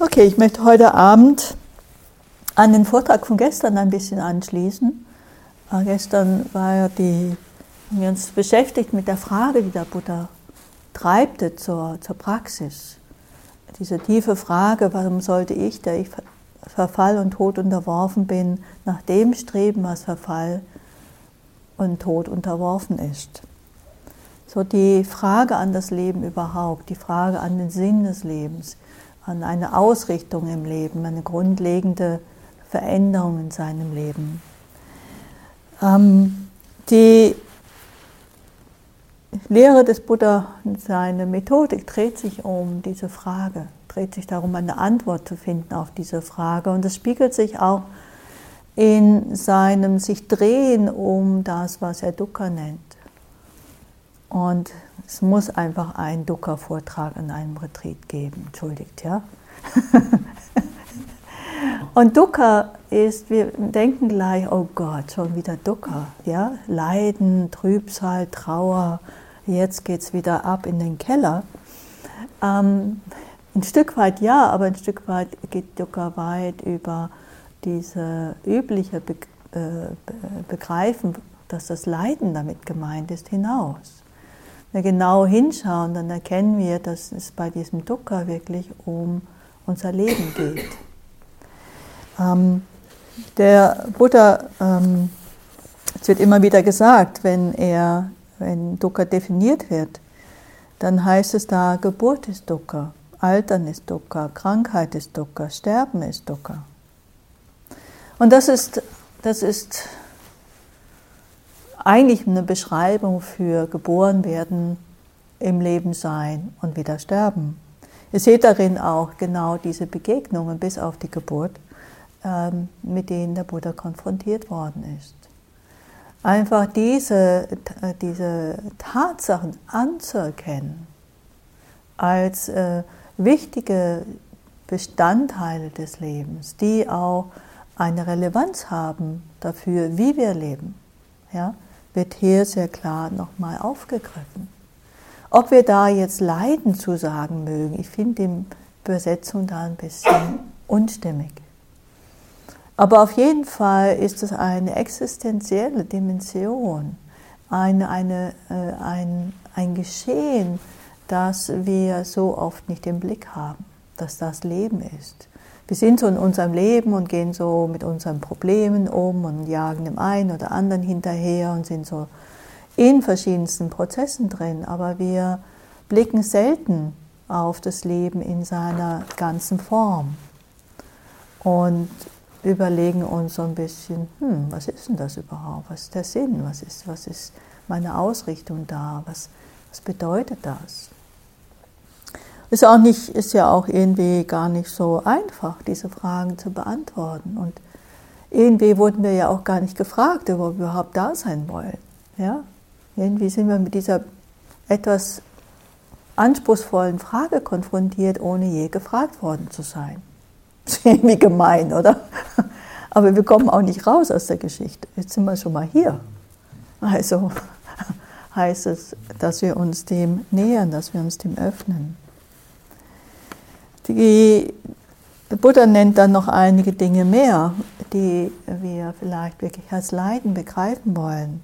Okay, ich möchte heute Abend an den Vortrag von gestern ein bisschen anschließen. Äh, gestern war ja die, haben wir uns beschäftigt mit der Frage, die der Buddha treibte zur, zur Praxis. Diese tiefe Frage, warum sollte ich, der ich Verfall und Tod unterworfen bin, nach dem streben, was Verfall und Tod unterworfen ist. So die Frage an das Leben überhaupt, die Frage an den Sinn des Lebens, an eine Ausrichtung im Leben, eine grundlegende Veränderung in seinem Leben. Ähm, die Lehre des Buddha, seine Methodik dreht sich um diese Frage, dreht sich darum, eine Antwort zu finden auf diese Frage. Und es spiegelt sich auch in seinem sich drehen um das, was er Dukkha nennt. Und es muss einfach einen Dukkha-Vortrag an einem Retreat geben. Entschuldigt, ja? Und Dukkha ist, wir denken gleich, oh Gott, schon wieder Dukkha, ja? Leiden, Trübsal, Trauer, jetzt geht es wieder ab in den Keller. Ähm, ein Stück weit ja, aber ein Stück weit geht Dukkha weit über diese übliche Be äh, Begreifen, dass das Leiden damit gemeint ist, hinaus. Wenn wir genau hinschauen, dann erkennen wir, dass es bei diesem Dukkha wirklich um unser Leben geht. Ähm, der Buddha, ähm, es wird immer wieder gesagt, wenn er, wenn Dukkha definiert wird, dann heißt es da, Geburt ist Dukkha, Altern ist Dukkha, Krankheit ist Dukkha, Sterben ist Dukkha. Und das ist, das ist eigentlich eine Beschreibung für geboren werden, im Leben sein und wieder sterben. Ihr seht darin auch genau diese Begegnungen bis auf die Geburt, ähm, mit denen der Buddha konfrontiert worden ist. Einfach diese, äh, diese Tatsachen anzuerkennen als äh, wichtige Bestandteile des Lebens, die auch eine Relevanz haben dafür, wie wir leben. Ja? Wird hier sehr klar nochmal aufgegriffen. Ob wir da jetzt Leiden zu sagen mögen, ich finde die Übersetzung da ein bisschen unstimmig. Aber auf jeden Fall ist es eine existenzielle Dimension, eine, eine, äh, ein, ein Geschehen, das wir so oft nicht im Blick haben, dass das Leben ist wir sind so in unserem Leben und gehen so mit unseren Problemen um und jagen dem einen oder anderen hinterher und sind so in verschiedensten Prozessen drin, aber wir blicken selten auf das Leben in seiner ganzen Form und überlegen uns so ein bisschen, hm, was ist denn das überhaupt? Was ist der Sinn? Was ist, was ist meine Ausrichtung da? Was, was bedeutet das? Ist, auch nicht, ist ja auch irgendwie gar nicht so einfach, diese Fragen zu beantworten. Und irgendwie wurden wir ja auch gar nicht gefragt, ob wir überhaupt da sein wollen. Ja? Irgendwie sind wir mit dieser etwas anspruchsvollen Frage konfrontiert, ohne je gefragt worden zu sein. Das ist irgendwie gemein, oder? Aber wir kommen auch nicht raus aus der Geschichte. Jetzt sind wir schon mal hier. Also heißt es, dass wir uns dem nähern, dass wir uns dem öffnen. Die, Buddha nennt dann noch einige Dinge mehr, die wir vielleicht wirklich als Leiden begreifen wollen.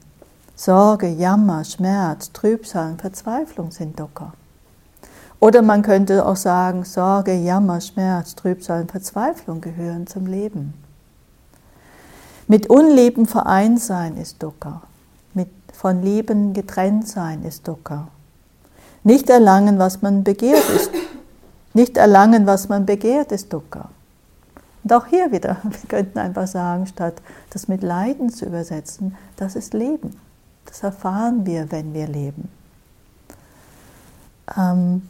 Sorge, Jammer, Schmerz, Trübsal und Verzweiflung sind Dukkha. Oder man könnte auch sagen, Sorge, Jammer, Schmerz, Trübsal und Verzweiflung gehören zum Leben. Mit Unleben vereint sein ist Dukkha. Mit von Leben getrennt sein ist Dukkha. Nicht erlangen, was man begehrt, ist nicht erlangen, was man begehrt, ist Dukkha. Und auch hier wieder, wir könnten einfach sagen, statt das mit Leiden zu übersetzen, das ist Leben. Das erfahren wir, wenn wir leben. Ähm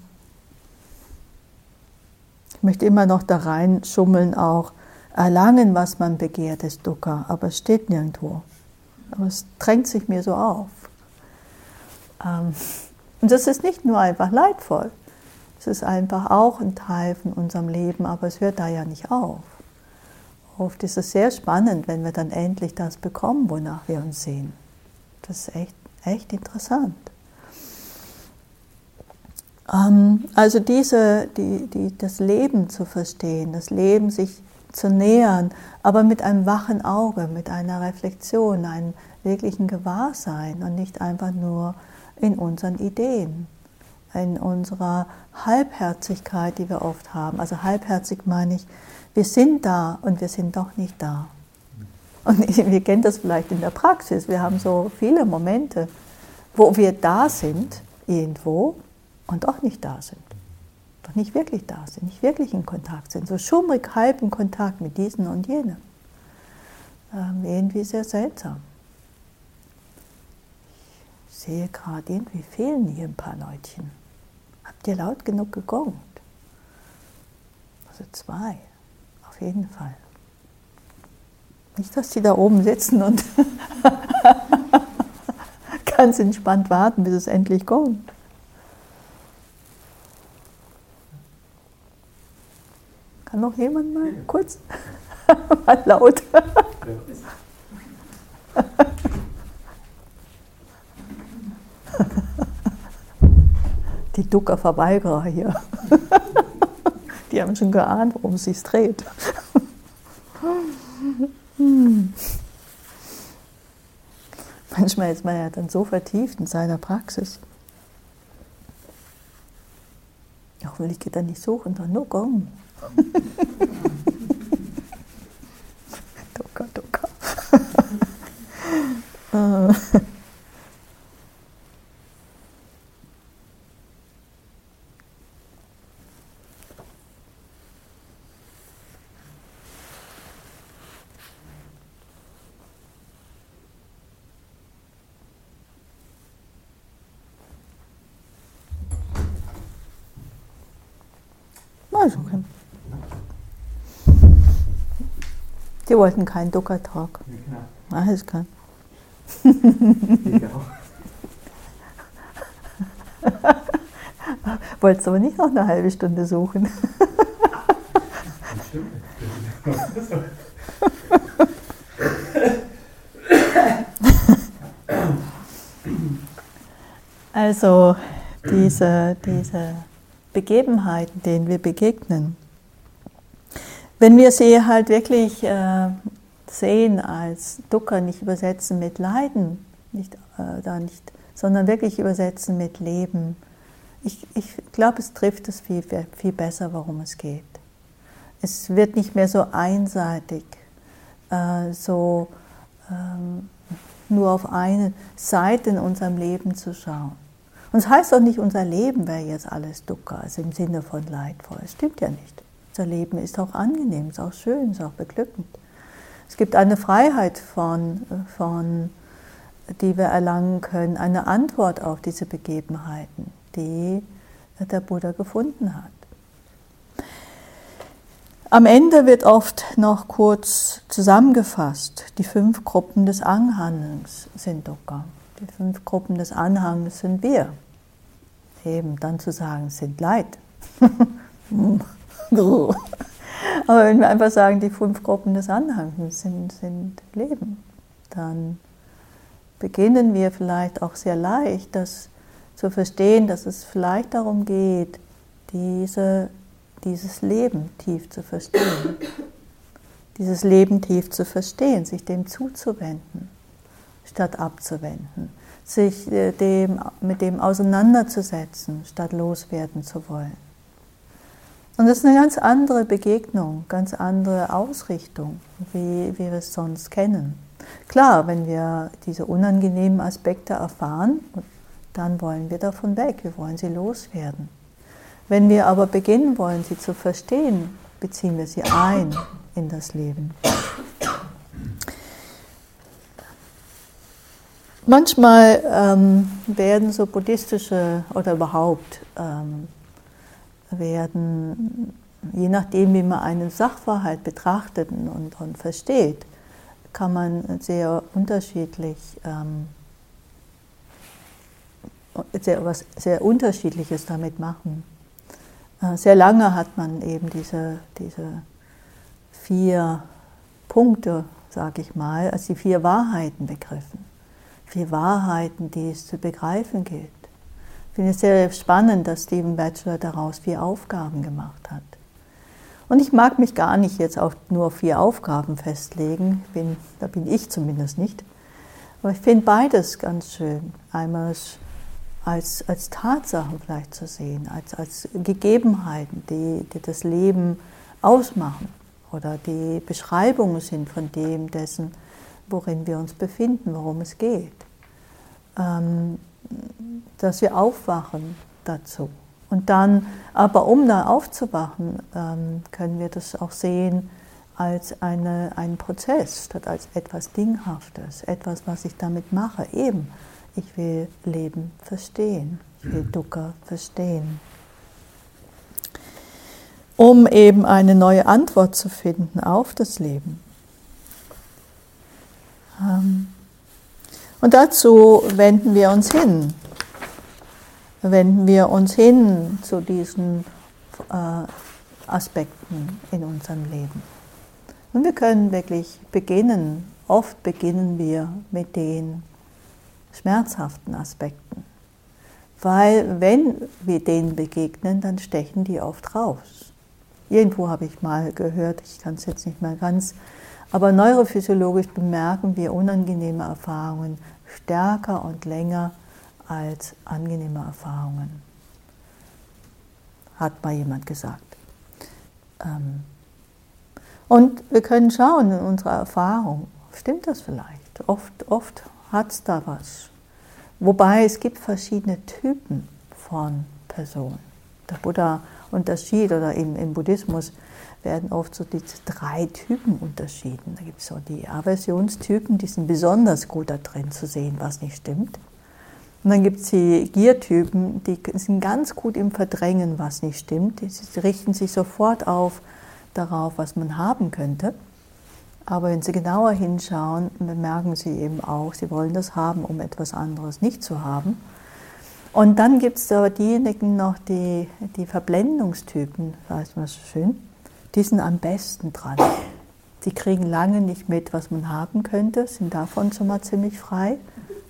ich möchte immer noch da reinschummeln auch, erlangen, was man begehrt, ist Dukkha, aber es steht nirgendwo. Aber es drängt sich mir so auf. Ähm und das ist nicht nur einfach leidvoll, es ist einfach auch ein Teil von unserem Leben, aber es hört da ja nicht auf. Oft ist es sehr spannend, wenn wir dann endlich das bekommen, wonach wir uns sehen. Das ist echt, echt interessant. Ähm, also diese, die, die, das Leben zu verstehen, das Leben sich zu nähern, aber mit einem wachen Auge, mit einer Reflexion, einem wirklichen Gewahrsein und nicht einfach nur in unseren Ideen, in unserer Halbherzigkeit, die wir oft haben. Also halbherzig meine ich, wir sind da und wir sind doch nicht da. Und wir kennen das vielleicht in der Praxis. Wir haben so viele Momente, wo wir da sind, irgendwo, und doch nicht da sind. Doch nicht wirklich da sind, nicht wirklich in Kontakt sind. So schummrig halb in Kontakt mit diesen und jenen. Ähm, irgendwie sehr seltsam. Ich sehe gerade, irgendwie fehlen hier ein paar Leutchen. Habt ihr laut genug gegongt? Also zwei, auf jeden Fall. Nicht, dass die da oben sitzen und ganz entspannt warten, bis es endlich kommt. Kann noch jemand mal kurz? mal laut. Die Ducker-Verweigerer hier. Die haben schon geahnt, worum es sich dreht. Manchmal ist man ja dann so vertieft in seiner Praxis. Auch will ich da nicht suchen, dann nur kommen. Ducker, Ducker. Also, okay. Die wollten keinen Ducker-Talk. Ja. Alles klar. Wolltest aber nicht noch eine halbe Stunde suchen. also diese, diese Begebenheiten, denen wir begegnen, wenn wir sie halt wirklich äh, sehen als Dukkha, nicht übersetzen mit Leiden, nicht, äh, da nicht, sondern wirklich übersetzen mit Leben, ich, ich glaube, es trifft es viel, viel besser, worum es geht. Es wird nicht mehr so einseitig, äh, so ähm, nur auf eine Seite in unserem Leben zu schauen. Und es heißt auch nicht, unser Leben wäre jetzt alles Dukkha, also im Sinne von leidvoll. Es stimmt ja nicht. Unser Leben ist auch angenehm, ist auch schön, ist auch beglückend. Es gibt eine Freiheit, von, von, die wir erlangen können, eine Antwort auf diese Begebenheiten, die der Buddha gefunden hat. Am Ende wird oft noch kurz zusammengefasst, die fünf Gruppen des Anhangs sind Dukkha. Die fünf Gruppen des Anhangs sind wir. Eben dann zu sagen, sind Leid. Aber wenn wir einfach sagen, die fünf Gruppen des Anhangs sind, sind Leben, dann beginnen wir vielleicht auch sehr leicht, das zu verstehen, dass es vielleicht darum geht, diese, dieses Leben tief zu verstehen. Dieses Leben tief zu verstehen, sich dem zuzuwenden, statt abzuwenden, sich äh, dem, mit dem auseinanderzusetzen, statt loswerden zu wollen. Und das ist eine ganz andere Begegnung, ganz andere Ausrichtung, wie, wie wir es sonst kennen. Klar, wenn wir diese unangenehmen Aspekte erfahren, dann wollen wir davon weg, wir wollen sie loswerden. Wenn wir aber beginnen wollen, sie zu verstehen, beziehen wir sie ein in das Leben. Manchmal ähm, werden so buddhistische oder überhaupt ähm, werden, je nachdem, wie man einen Sachverhalt betrachtet und, und versteht, kann man sehr unterschiedlich, ähm, sehr, was sehr Unterschiedliches damit machen. Äh, sehr lange hat man eben diese, diese vier Punkte, sage ich mal, als die vier Wahrheiten begriffen. Vier Wahrheiten, die es zu begreifen gilt Ich finde es sehr spannend, dass Stephen Batchelor daraus vier Aufgaben gemacht hat. Und ich mag mich gar nicht jetzt auf nur vier Aufgaben festlegen, bin, da bin ich zumindest nicht. Aber ich finde beides ganz schön. Einmal als, als Tatsachen vielleicht zu sehen, als, als Gegebenheiten, die, die das Leben ausmachen oder die Beschreibungen sind von dem, dessen, worin wir uns befinden, worum es geht. Ähm, dass wir aufwachen dazu. Und dann, aber um da aufzuwachen, ähm, können wir das auch sehen als eine, einen Prozess, statt als etwas Dinghaftes, etwas, was ich damit mache. Eben, ich will Leben verstehen, ich will Dukkha verstehen. Um eben eine neue Antwort zu finden auf das Leben. Ähm, und dazu wenden wir uns hin wenden wir uns hin zu diesen äh, Aspekten in unserem Leben. Und wir können wirklich beginnen, oft beginnen wir mit den schmerzhaften Aspekten. Weil wenn wir denen begegnen, dann stechen die oft raus. Irgendwo habe ich mal gehört, ich kann es jetzt nicht mehr ganz, aber neurophysiologisch bemerken wir unangenehme Erfahrungen stärker und länger als angenehme Erfahrungen, hat mal jemand gesagt. Ähm, und wir können schauen in unserer Erfahrung, stimmt das vielleicht? Oft, oft hat es da was. Wobei es gibt verschiedene Typen von Personen. Der Buddha unterschied oder im, im Buddhismus werden oft so diese drei Typen unterschieden. Da gibt es so die Aversionstypen, die sind besonders gut da drin zu sehen, was nicht stimmt. Und dann gibt es die Giertypen, die sind ganz gut im Verdrängen, was nicht stimmt. Sie richten sich sofort auf darauf, was man haben könnte. Aber wenn Sie genauer hinschauen, bemerken Sie eben auch, Sie wollen das haben, um etwas anderes nicht zu haben. Und dann gibt es aber diejenigen noch, die, die Verblendungstypen, weiß man so schön, die sind am besten dran. Die kriegen lange nicht mit, was man haben könnte, sind davon schon mal ziemlich frei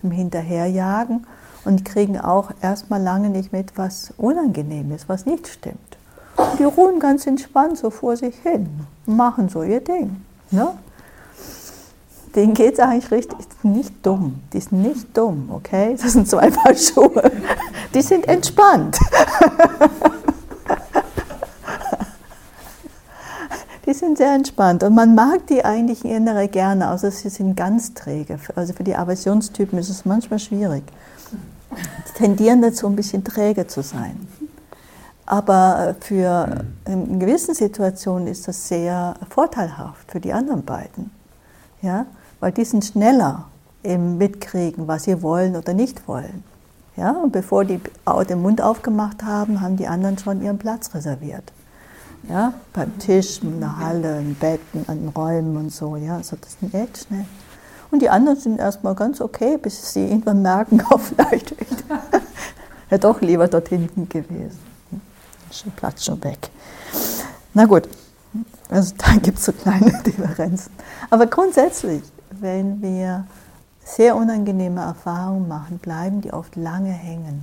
im Hinterherjagen und kriegen auch erstmal lange nicht mit, was unangenehm ist, was nicht stimmt. Und die ruhen ganz entspannt so vor sich hin, machen so ihr Ding. Ne? Denen geht es eigentlich richtig, die sind nicht dumm, die sind nicht dumm, okay? Das sind zwei Paar Schuhe, die sind entspannt. Die sind sehr entspannt und man mag die eigentlich innere gerne, außer sie sind ganz träge. Also für die Aversionstypen ist es manchmal schwierig. Die tendieren dazu, ein bisschen träge zu sein. Aber für in gewissen Situationen ist das sehr vorteilhaft für die anderen beiden. Ja? Weil die sind schneller im Mitkriegen, was sie wollen oder nicht wollen. Ja? Und bevor die den Mund aufgemacht haben, haben die anderen schon ihren Platz reserviert. Ja? Beim Tisch, in der Halle, in Betten, an Räumen und so. Ja? Also das sind echt schnell. Und die anderen sind erstmal ganz okay, bis sie irgendwann merken, oh, vielleicht ja doch lieber dort hinten gewesen. Schon Platz schon weg. Na gut, also da gibt es so kleine Differenzen. Aber grundsätzlich, wenn wir sehr unangenehme Erfahrungen machen, bleiben die oft lange hängen.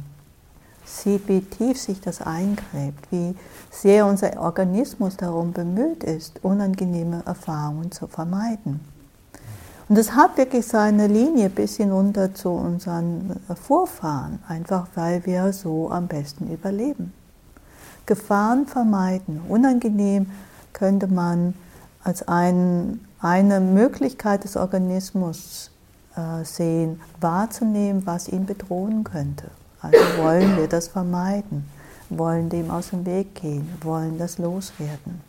Sieht, wie tief sich das eingräbt, wie sehr unser Organismus darum bemüht ist, unangenehme Erfahrungen zu vermeiden. Und es hat wirklich seine Linie bis hinunter zu unseren Vorfahren, einfach weil wir so am besten überleben. Gefahren vermeiden. Unangenehm könnte man als ein, eine Möglichkeit des Organismus äh, sehen, wahrzunehmen, was ihn bedrohen könnte. Also wollen wir das vermeiden, wollen dem aus dem Weg gehen, wollen das loswerden.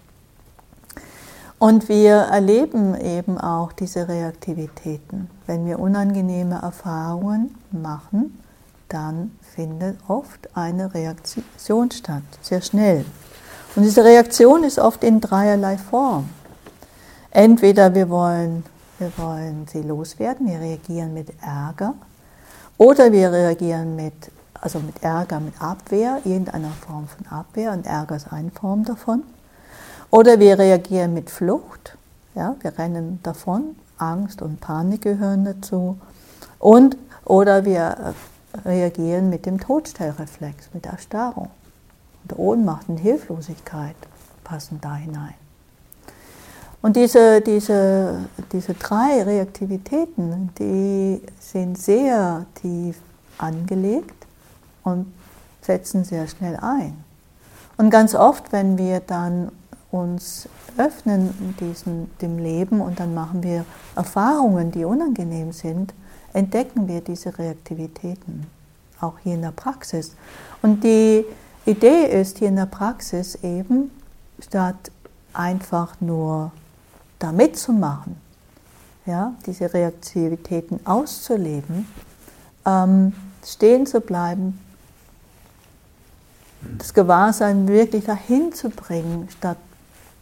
Und wir erleben eben auch diese Reaktivitäten. Wenn wir unangenehme Erfahrungen machen, dann findet oft eine Reaktion statt, sehr schnell. Und diese Reaktion ist oft in dreierlei Form. Entweder wir wollen, wir wollen sie loswerden, wir reagieren mit Ärger, oder wir reagieren mit, also mit Ärger, mit Abwehr, irgendeiner Form von Abwehr, und Ärger ist eine Form davon. Oder wir reagieren mit Flucht, ja, wir rennen davon, Angst und Panik gehören dazu. Und, oder wir reagieren mit dem Todstellreflex, mit Erstarrung. Und Ohnmacht und Hilflosigkeit passen da hinein. Und diese, diese, diese drei Reaktivitäten, die sind sehr tief angelegt und setzen sehr schnell ein. Und ganz oft, wenn wir dann uns öffnen diesem, dem Leben und dann machen wir Erfahrungen, die unangenehm sind, entdecken wir diese Reaktivitäten, auch hier in der Praxis. Und die Idee ist hier in der Praxis eben, statt einfach nur da mitzumachen, ja, diese Reaktivitäten auszuleben, ähm, stehen zu bleiben, das Gewahrsein wirklich dahin zu bringen, statt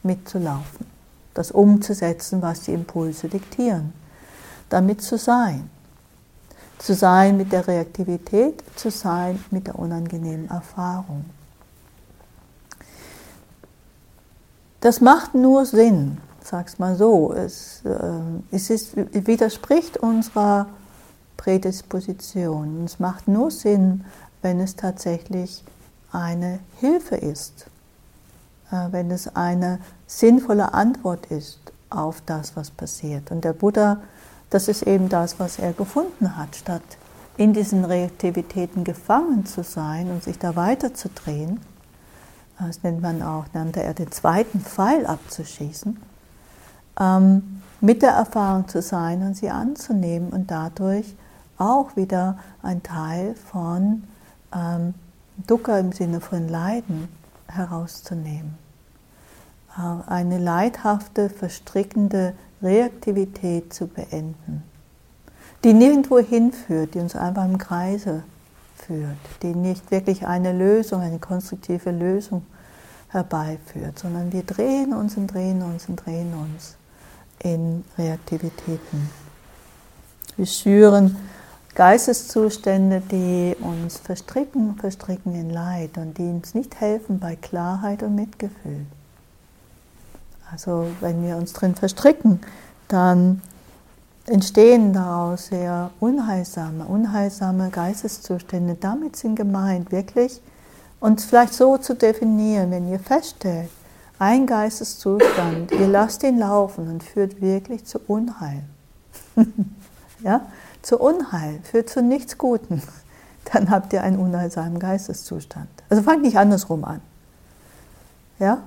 mitzulaufen, das umzusetzen, was die Impulse diktieren, damit zu sein. Zu sein mit der Reaktivität, zu sein mit der unangenehmen Erfahrung. Das macht nur Sinn, sag's mal so. Es, äh, es, ist, widerspricht unserer Prädisposition. Es macht nur Sinn, wenn es tatsächlich eine Hilfe ist, äh, wenn es eine sinnvolle Antwort ist auf das, was passiert. Und der Buddha, das ist eben das, was er gefunden hat, statt in diesen Reaktivitäten gefangen zu sein und sich da weiterzudrehen. Das nennt man auch, nannte er den zweiten Pfeil abzuschießen ähm, mit der Erfahrung zu sein und sie anzunehmen und dadurch auch wieder ein Teil von ähm, Dukkha im Sinne von Leiden herauszunehmen. Äh, eine leidhafte, verstrickende Reaktivität zu beenden, die nirgendwo hinführt, die uns einfach im Kreise führt, die nicht wirklich eine Lösung, eine konstruktive Lösung herbeiführt, sondern wir drehen uns und drehen uns und drehen uns in Reaktivitäten. Wir schüren Geisteszustände, die uns verstricken, verstricken in Leid und die uns nicht helfen bei Klarheit und Mitgefühl. Also wenn wir uns drin verstricken, dann entstehen daraus sehr unheilsame, unheilsame Geisteszustände. Damit sind gemeint, wirklich uns vielleicht so zu definieren, wenn ihr feststellt, ein Geisteszustand, ihr lasst ihn laufen und führt wirklich zu Unheil. ja? Zu Unheil, führt zu nichts Guten. Dann habt ihr einen unheilsamen Geisteszustand. Also fangt nicht andersrum an. Ja?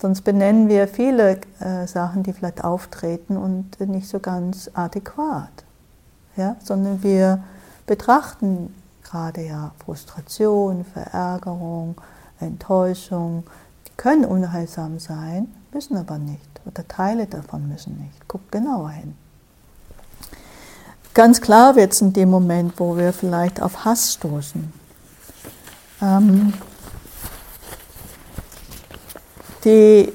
Sonst benennen wir viele äh, Sachen, die vielleicht auftreten und nicht so ganz adäquat. Ja? Sondern wir betrachten gerade ja Frustration, Verärgerung, Enttäuschung, können unheilsam sein, müssen aber nicht. Oder Teile davon müssen nicht. Guckt genauer hin. Ganz klar wird es in dem Moment, wo wir vielleicht auf Hass stoßen. Ähm, die,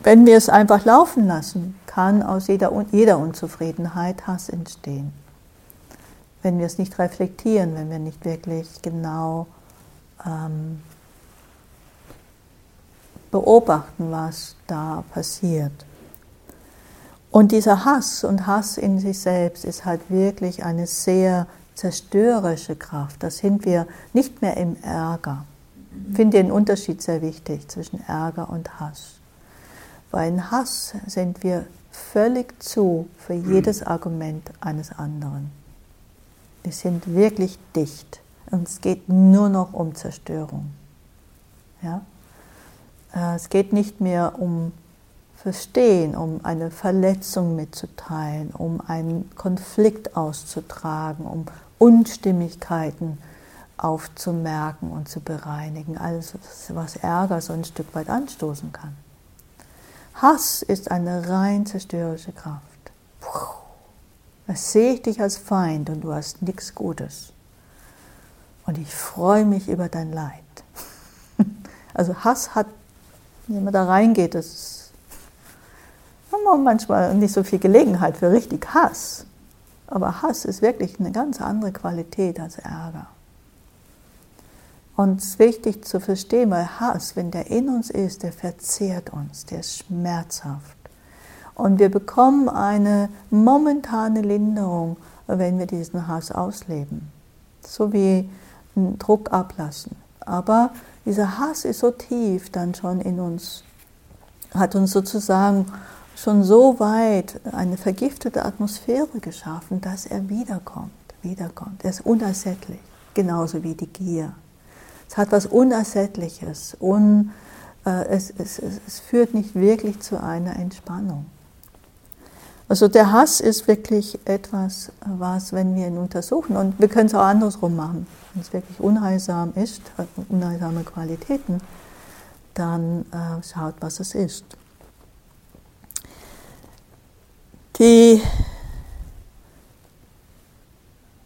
wenn wir es einfach laufen lassen, kann aus jeder, jeder Unzufriedenheit Hass entstehen. Wenn wir es nicht reflektieren, wenn wir nicht wirklich genau ähm, beobachten, was da passiert. Und dieser Hass und Hass in sich selbst ist halt wirklich eine sehr zerstörerische Kraft. Da sind wir nicht mehr im Ärger. Ich finde den Unterschied sehr wichtig zwischen Ärger und Hass. Weil in Hass sind wir völlig zu für jedes Argument eines anderen. Wir sind wirklich dicht und es geht nur noch um Zerstörung. Ja? Äh, es geht nicht mehr um Verstehen, um eine Verletzung mitzuteilen, um einen Konflikt auszutragen, um Unstimmigkeiten aufzumerken und zu bereinigen, alles, was Ärger so ein Stück weit anstoßen kann. Hass ist eine rein zerstörerische Kraft. Das sehe ich dich als Feind und du hast nichts Gutes. Und ich freue mich über dein Leid. Also Hass hat wenn man da reingeht, ist manchmal nicht so viel Gelegenheit für richtig Hass. Aber Hass ist wirklich eine ganz andere Qualität als Ärger. Und es ist wichtig zu verstehen, weil Hass, wenn der in uns ist, der verzehrt uns, der ist schmerzhaft. Und wir bekommen eine momentane Linderung, wenn wir diesen Hass ausleben. So wie Druck ablassen. Aber dieser Hass ist so tief dann schon in uns, hat uns sozusagen schon so weit eine vergiftete Atmosphäre geschaffen, dass er wiederkommt, wiederkommt. Er ist unersättlich, genauso wie die Gier. Es hat was Unersättliches, un, äh, es, es, es führt nicht wirklich zu einer Entspannung. Also der Hass ist wirklich etwas, was, wenn wir ihn untersuchen, und wir können es auch andersrum machen, wenn es wirklich unheilsam ist, hat unheilsame Qualitäten, dann äh, schaut, was es ist. Die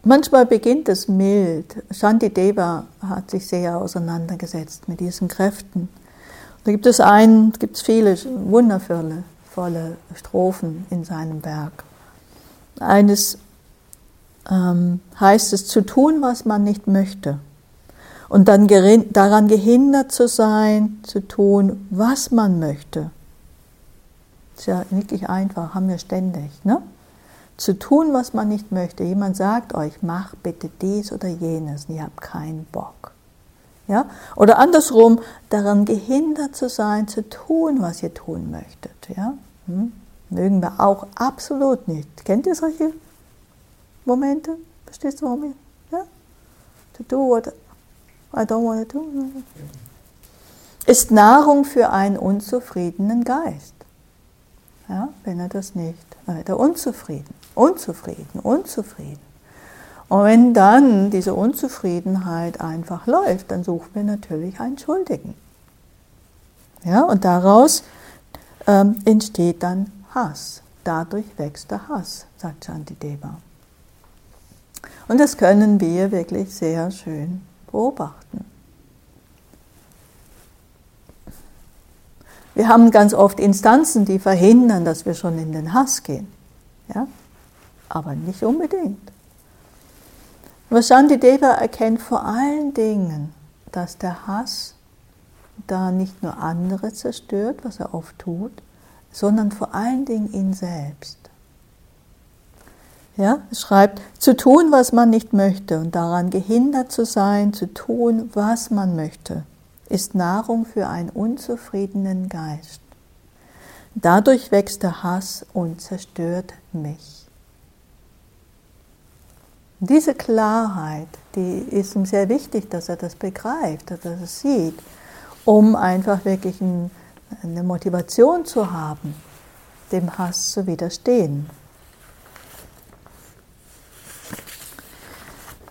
Manchmal beginnt es mild. Shantideva hat sich sehr auseinandergesetzt mit diesen Kräften. Da gibt es einen, gibt es viele wundervolle volle Strophen in seinem Werk. Eines ähm, heißt es, zu tun, was man nicht möchte. Und dann daran gehindert zu sein, zu tun, was man möchte. Ist ja wirklich einfach, haben wir ständig. Ne? Zu tun, was man nicht möchte. Jemand sagt euch, mach bitte dies oder jenes und ihr habt keinen Bock. Ja? Oder andersrum, daran gehindert zu sein, zu tun, was ihr tun möchtet. Ja? Hm? Mögen wir auch absolut nicht. Kennt ihr solche Momente? Verstehst du, warum ich? Ja? To do what I don't want to do. Ist Nahrung für einen unzufriedenen Geist. Ja, wenn er das nicht, weiter unzufrieden, unzufrieden, unzufrieden. Und wenn dann diese Unzufriedenheit einfach läuft, dann suchen wir natürlich einen Schuldigen. Ja, und daraus ähm, entsteht dann Hass. Dadurch wächst der Hass, sagt Shantideva. Und das können wir wirklich sehr schön beobachten. Wir haben ganz oft Instanzen, die verhindern, dass wir schon in den Hass gehen. Ja? Aber nicht unbedingt. Aber Shantideva erkennt vor allen Dingen, dass der Hass da nicht nur andere zerstört, was er oft tut, sondern vor allen Dingen ihn selbst. Ja, schreibt, zu tun, was man nicht möchte und daran gehindert zu sein, zu tun, was man möchte, ist Nahrung für einen unzufriedenen Geist. Dadurch wächst der Hass und zerstört mich. Diese Klarheit, die ist ihm sehr wichtig, dass er das begreift, dass er das sieht um einfach wirklich ein, eine Motivation zu haben, dem Hass zu widerstehen.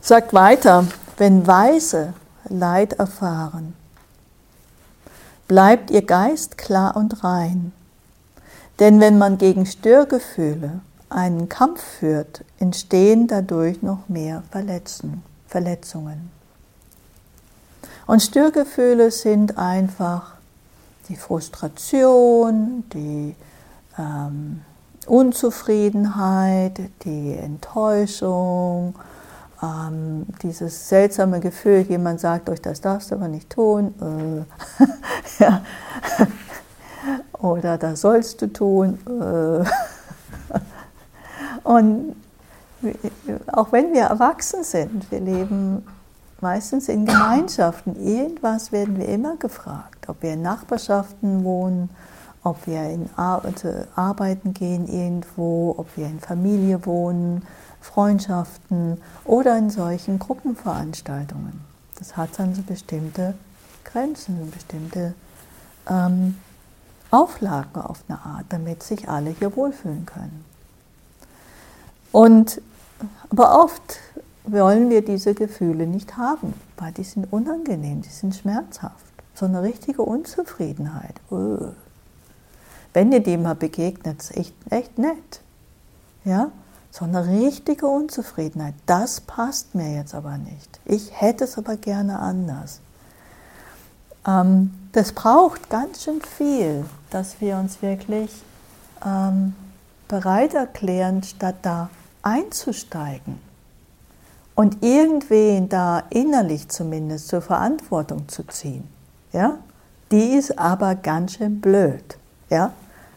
Sagt weiter, wenn Weise Leid erfahren, bleibt ihr Geist klar und rein. Denn wenn man gegen Störgefühle einen Kampf führt, entstehen dadurch noch mehr Verletzungen. Und Störgefühle sind einfach die Frustration, die ähm, Unzufriedenheit, die Enttäuschung, ähm, dieses seltsame Gefühl, jemand sagt euch, das darfst du aber nicht tun, äh, ja. oder das sollst du tun. Äh. Und auch wenn wir erwachsen sind, wir leben meistens in Gemeinschaften. Irgendwas werden wir immer gefragt, ob wir in Nachbarschaften wohnen, ob wir in Ar also arbeiten gehen irgendwo, ob wir in Familie wohnen, Freundschaften oder in solchen Gruppenveranstaltungen. Das hat dann so bestimmte Grenzen, bestimmte ähm, Auflagen auf eine Art, damit sich alle hier wohlfühlen können. Und aber oft wollen wir diese Gefühle nicht haben, weil die sind unangenehm, die sind schmerzhaft. So eine richtige Unzufriedenheit. Uh. Wenn dir die mal begegnet, ist echt, echt nett. Ja? So eine richtige Unzufriedenheit. Das passt mir jetzt aber nicht. Ich hätte es aber gerne anders. Ähm, das braucht ganz schön viel, dass wir uns wirklich ähm, bereit erklären, statt da einzusteigen und irgendwen da innerlich zumindest zur Verantwortung zu ziehen, ja, die ist aber ganz schön blöd, ja.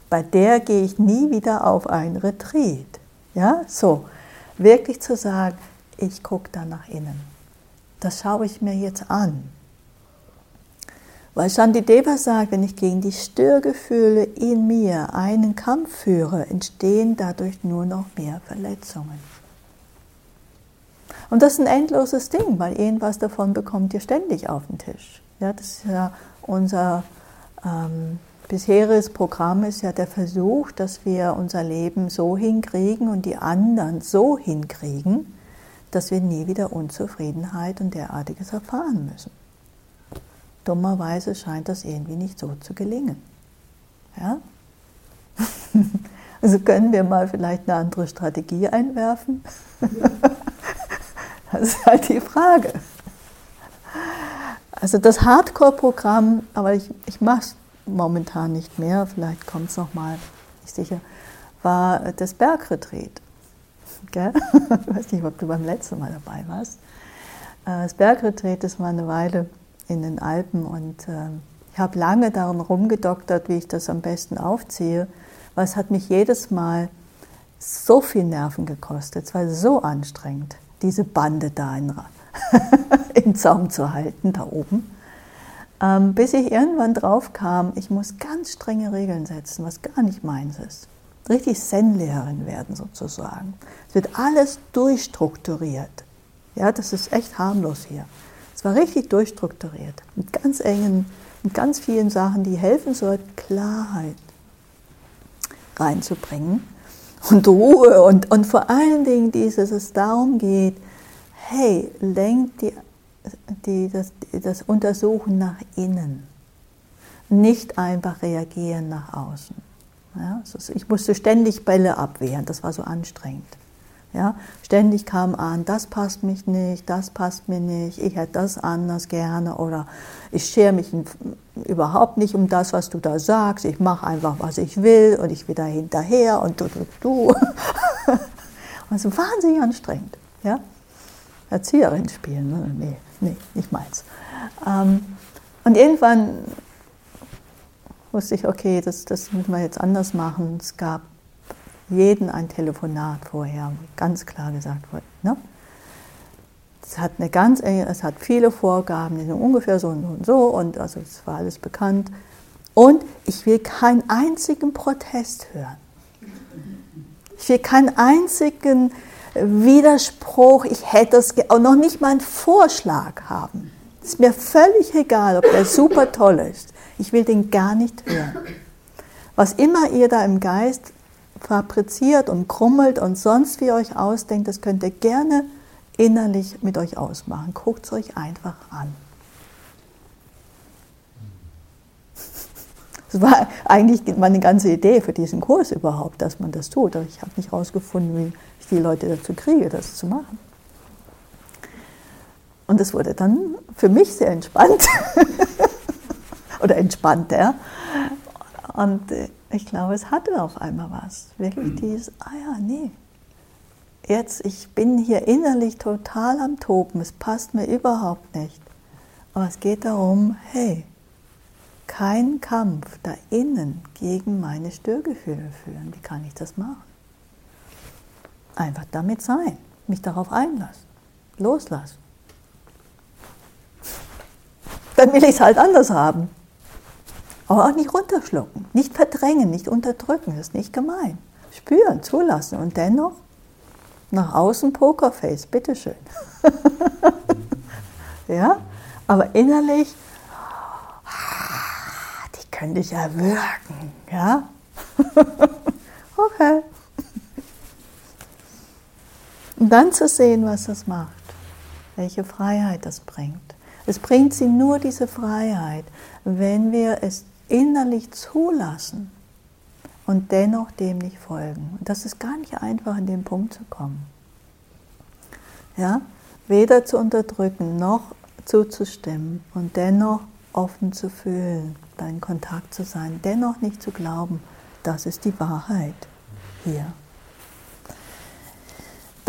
Bei der gehe ich nie wieder auf ein Retreat, ja. So wirklich zu sagen, ich gucke da nach innen, das schaue ich mir jetzt an. Weil Shantideva sagt, wenn ich gegen die Störgefühle in mir einen Kampf führe, entstehen dadurch nur noch mehr Verletzungen. Und das ist ein endloses Ding, weil irgendwas davon bekommt ihr ständig auf den Tisch. Ja, das ist ja unser ähm, bisheriges Programm ist ja der Versuch, dass wir unser Leben so hinkriegen und die anderen so hinkriegen, dass wir nie wieder Unzufriedenheit und derartiges erfahren müssen. Dummerweise scheint das irgendwie nicht so zu gelingen. Ja? Also können wir mal vielleicht eine andere Strategie einwerfen? Das ist halt die Frage. Also das Hardcore-Programm, aber ich, ich mache es momentan nicht mehr, vielleicht kommt es nochmal, nicht sicher, war das Bergretreat. Gell? Ich weiß nicht, ob du beim letzten Mal dabei warst. Äh, das Bergretreat, das war eine Weile in den Alpen und äh, ich habe lange darum rumgedoktert, wie ich das am besten aufziehe, weil es hat mich jedes Mal so viel Nerven gekostet, es war so anstrengend, diese Bande da in, in Zaum zu halten, da oben. Ähm, bis ich irgendwann drauf kam, ich muss ganz strenge Regeln setzen, was gar nicht meins ist richtig Zen-Lehrerin werden sozusagen. Es wird alles durchstrukturiert. Ja, das ist echt harmlos hier. Es war richtig durchstrukturiert, mit ganz engen, mit ganz vielen Sachen, die helfen sollten, Klarheit reinzubringen und Ruhe und, und vor allen Dingen dieses, es darum geht, hey, lenkt die, die, das, das Untersuchen nach innen, nicht einfach reagieren nach außen. Ja, ich musste ständig Bälle abwehren, das war so anstrengend. Ja, ständig kam an, das passt mich nicht, das passt mir nicht, ich hätte das anders gerne oder ich schere mich überhaupt nicht um das, was du da sagst, ich mache einfach, was ich will und ich da hinterher und du, du, du. Also wahnsinnig anstrengend. Ja? Erzieherin spielen, ne? nee, nee, nicht meins. Ähm, und irgendwann wusste ich, okay, das, das müssen wir jetzt anders machen. Es gab jeden ein Telefonat vorher, ganz klar gesagt wurde. Ne? Es hat eine ganz es hat viele Vorgaben, die sind ungefähr so und so und so und also es war alles bekannt. Und ich will keinen einzigen Protest hören. Ich will keinen einzigen Widerspruch, ich hätte es, auch noch nicht mal einen Vorschlag haben. Ist mir völlig egal, ob der super toll ist. Ich will den gar nicht hören. Was immer ihr da im Geist fabriziert und krummelt und sonst wie euch ausdenkt, das könnt ihr gerne innerlich mit euch ausmachen. Guckt es euch einfach an. Das war eigentlich meine ganze Idee für diesen Kurs überhaupt, dass man das tut. Aber ich habe nicht herausgefunden, wie ich die Leute dazu kriege, das zu machen. Und das wurde dann für mich sehr entspannt. oder entspannter. Und äh, ich glaube, es hatte auf einmal was. Wirklich dieses, ah ja, nee. Jetzt, ich bin hier innerlich total am Toben, es passt mir überhaupt nicht. Aber es geht darum, hey, kein Kampf da innen gegen meine Störgefühle führen. Wie kann ich das machen? Einfach damit sein, mich darauf einlassen, loslassen. Dann will ich es halt anders haben. Aber auch nicht runterschlucken, nicht verdrängen, nicht unterdrücken, das ist nicht gemein. Spüren, zulassen und dennoch nach außen Pokerface, bitteschön. ja, aber innerlich, die könnte ich ja wirken, ja. okay. Und dann zu sehen, was das macht, welche Freiheit das bringt. Es bringt sie nur diese Freiheit, wenn wir es innerlich zulassen und dennoch dem nicht folgen. Und das ist gar nicht einfach, an den Punkt zu kommen. Ja? Weder zu unterdrücken noch zuzustimmen und dennoch offen zu fühlen, da in Kontakt zu sein, dennoch nicht zu glauben, das ist die Wahrheit hier.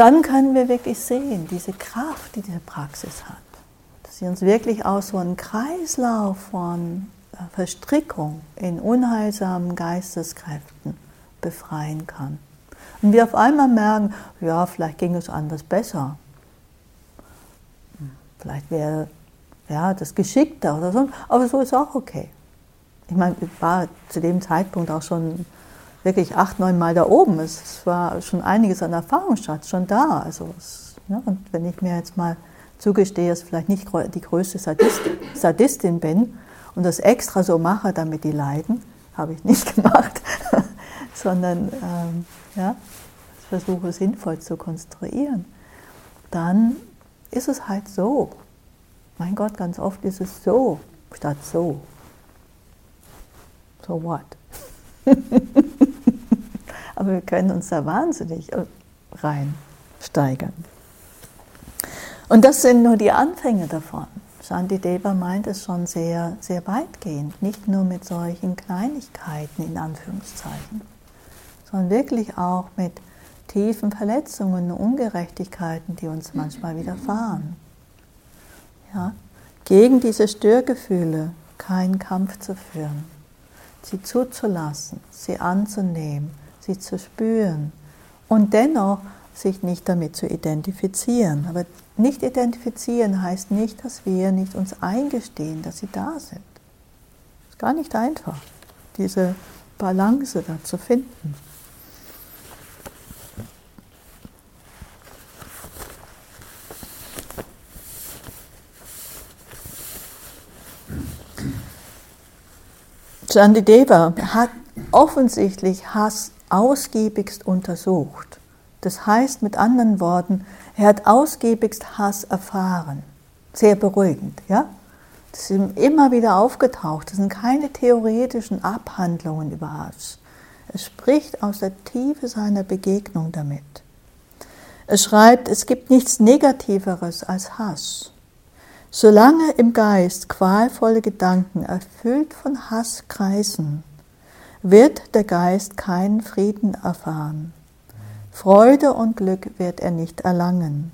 Dann können wir wirklich sehen, diese Kraft, die diese Praxis hat, dass sie uns wirklich aus so einem Kreislauf von Verstrickung in unheilsamen Geisteskräften befreien kann. Und wir auf einmal merken, ja, vielleicht ging es anders besser. Vielleicht wäre ja, das geschickter oder so, aber so ist auch okay. Ich meine, ich war zu dem Zeitpunkt auch schon wirklich acht, neun Mal da oben. Es war schon einiges an Erfahrungsschatz schon da. Also es, ja, und wenn ich mir jetzt mal zugestehe, dass ich vielleicht nicht die größte Sadist, Sadistin bin und das extra so mache, damit die leiden, habe ich nicht gemacht, sondern ähm, ja, versuche sinnvoll zu konstruieren, dann ist es halt so. Mein Gott, ganz oft ist es so statt so. So what? Aber wir können uns da wahnsinnig reinsteigern. Und das sind nur die Anfänge davon. Shantideva meint es schon sehr, sehr weitgehend, nicht nur mit solchen Kleinigkeiten in Anführungszeichen, sondern wirklich auch mit tiefen Verletzungen und Ungerechtigkeiten, die uns manchmal widerfahren. Ja? Gegen diese Störgefühle keinen Kampf zu führen, sie zuzulassen, sie anzunehmen, sie zu spüren und dennoch sich nicht damit zu identifizieren. Aber nicht identifizieren heißt nicht, dass wir nicht uns eingestehen, dass sie da sind. Ist gar nicht einfach, diese Balance da zu finden. Chandideva hat offensichtlich Hass ausgiebigst untersucht. Das heißt mit anderen Worten, er hat ausgiebigst Hass erfahren. Sehr beruhigend, ja? Das ist immer wieder aufgetaucht. Das sind keine theoretischen Abhandlungen über Hass. Es spricht aus der Tiefe seiner Begegnung damit. Es schreibt, es gibt nichts Negativeres als Hass. Solange im Geist qualvolle Gedanken erfüllt von Hass kreisen, wird der Geist keinen Frieden erfahren. Freude und Glück wird er nicht erlangen.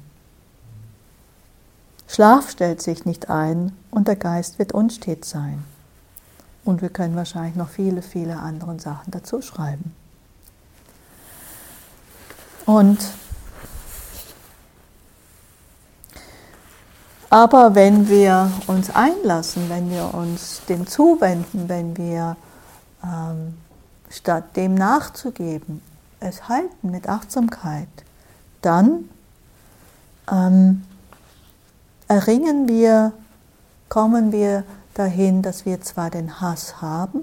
Schlaf stellt sich nicht ein und der Geist wird unstet sein. Und wir können wahrscheinlich noch viele, viele andere Sachen dazu schreiben. Und Aber wenn wir uns einlassen, wenn wir uns dem zuwenden, wenn wir ähm, statt dem nachzugeben, es halten mit Achtsamkeit, dann ähm, erringen wir, kommen wir dahin, dass wir zwar den Hass haben,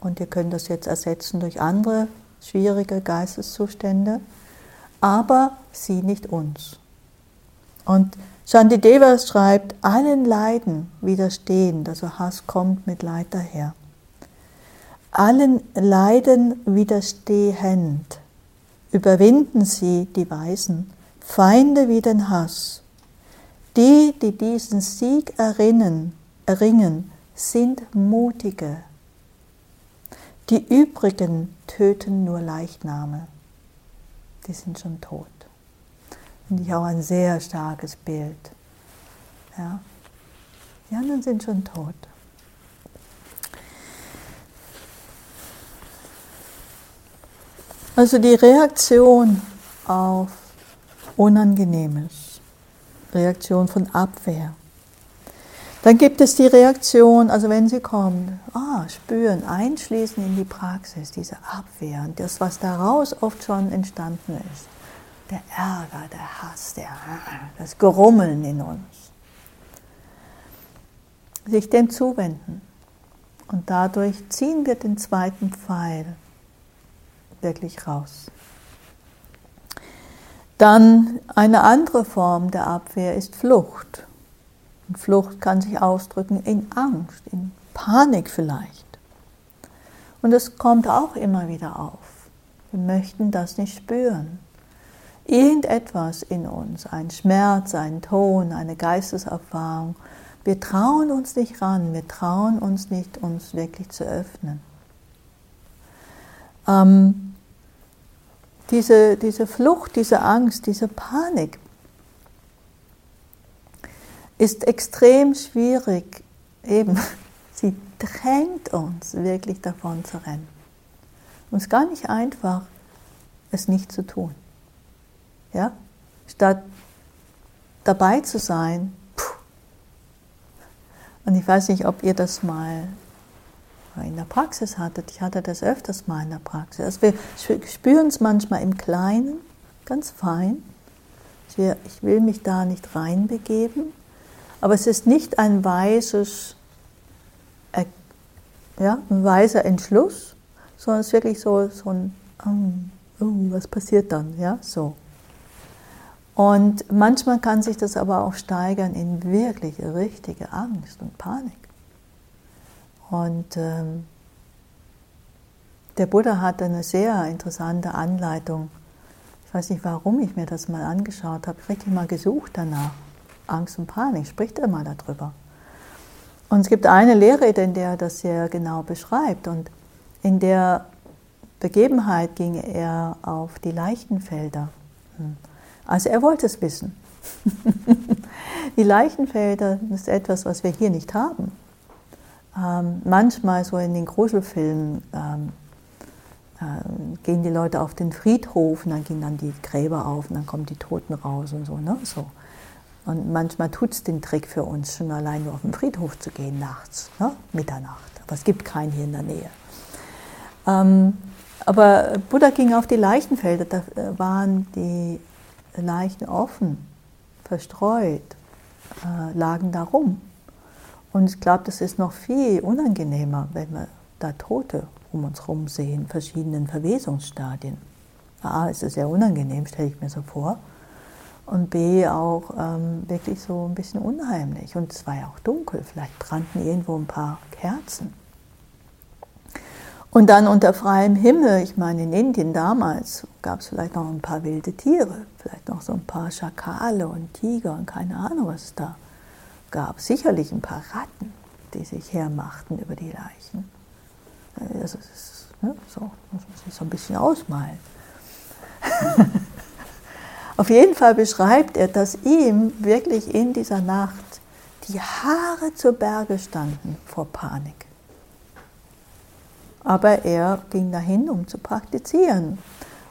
und wir können das jetzt ersetzen durch andere schwierige Geisteszustände, aber sie nicht uns. Und Shantideva schreibt, allen Leiden widerstehend, also Hass kommt mit Leid daher. Allen Leiden widerstehend überwinden sie, die Weisen, Feinde wie den Hass. Die, die diesen Sieg erringen, erringen sind mutige. Die übrigen töten nur Leichname. Die sind schon tot. Finde ich auch ein sehr starkes Bild. Ja. Die anderen sind schon tot. Also die Reaktion auf Unangenehmes, Reaktion von Abwehr. Dann gibt es die Reaktion, also wenn sie kommt, ah, spüren, einschließen in die Praxis, diese Abwehr und das, was daraus oft schon entstanden ist der Ärger, der Hass, der, das Gerummeln in uns. Sich dem zuwenden. Und dadurch ziehen wir den zweiten Pfeil wirklich raus. Dann eine andere Form der Abwehr ist Flucht. Und Flucht kann sich ausdrücken in Angst, in Panik vielleicht. Und es kommt auch immer wieder auf. Wir möchten das nicht spüren irgendetwas in uns, ein Schmerz, ein Ton, eine Geisteserfahrung. Wir trauen uns nicht ran, wir trauen uns nicht, uns wirklich zu öffnen. Ähm, diese, diese Flucht, diese Angst, diese Panik ist extrem schwierig, eben, sie drängt uns wirklich davon zu rennen. Es ist gar nicht einfach, es nicht zu tun. Ja? Statt dabei zu sein, Und ich weiß nicht, ob ihr das mal in der Praxis hattet. Ich hatte das öfters mal in der Praxis. Also wir spüren es manchmal im Kleinen, ganz fein. Ich will mich da nicht reinbegeben, aber es ist nicht ein weises, ja, ein weiser Entschluss, sondern es ist wirklich so, so ein, oh, was passiert dann, ja, so. Und manchmal kann sich das aber auch steigern in wirklich richtige Angst und Panik. Und ähm, der Buddha hat eine sehr interessante Anleitung. Ich weiß nicht, warum ich mir das mal angeschaut habe. Richtig mal gesucht danach. Angst und Panik, spricht er mal darüber. Und es gibt eine Lehre, in der er das sehr genau beschreibt. Und in der Begebenheit ging er auf die Leichenfelder. Hm. Also er wollte es wissen. die Leichenfelder ist etwas, was wir hier nicht haben. Ähm, manchmal so in den Gruselfilmen ähm, äh, gehen die Leute auf den Friedhof und dann gehen dann die Gräber auf und dann kommen die Toten raus und so. Ne? so. Und manchmal tut es den Trick für uns, schon allein nur auf den Friedhof zu gehen nachts, ne? Mitternacht. Aber es gibt keinen hier in der Nähe. Ähm, aber Buddha ging auf die Leichenfelder, da äh, waren die Leichen offen, verstreut, äh, lagen da rum. Und ich glaube, das ist noch viel unangenehmer, wenn wir da Tote um uns herum sehen, verschiedenen Verwesungsstadien. A, ist es sehr unangenehm, stelle ich mir so vor. Und B, auch ähm, wirklich so ein bisschen unheimlich. Und es war ja auch dunkel, vielleicht brannten irgendwo ein paar Kerzen. Und dann unter freiem Himmel, ich meine in Indien damals gab es vielleicht noch ein paar wilde Tiere, vielleicht noch so ein paar Schakale und Tiger und keine Ahnung, was da gab. Sicherlich ein paar Ratten, die sich hermachten über die Leichen. Also ist, ne, so muss man sich so ein bisschen ausmalen. Auf jeden Fall beschreibt er, dass ihm wirklich in dieser Nacht die Haare zu Berge standen vor Panik. Aber er ging dahin, um zu praktizieren.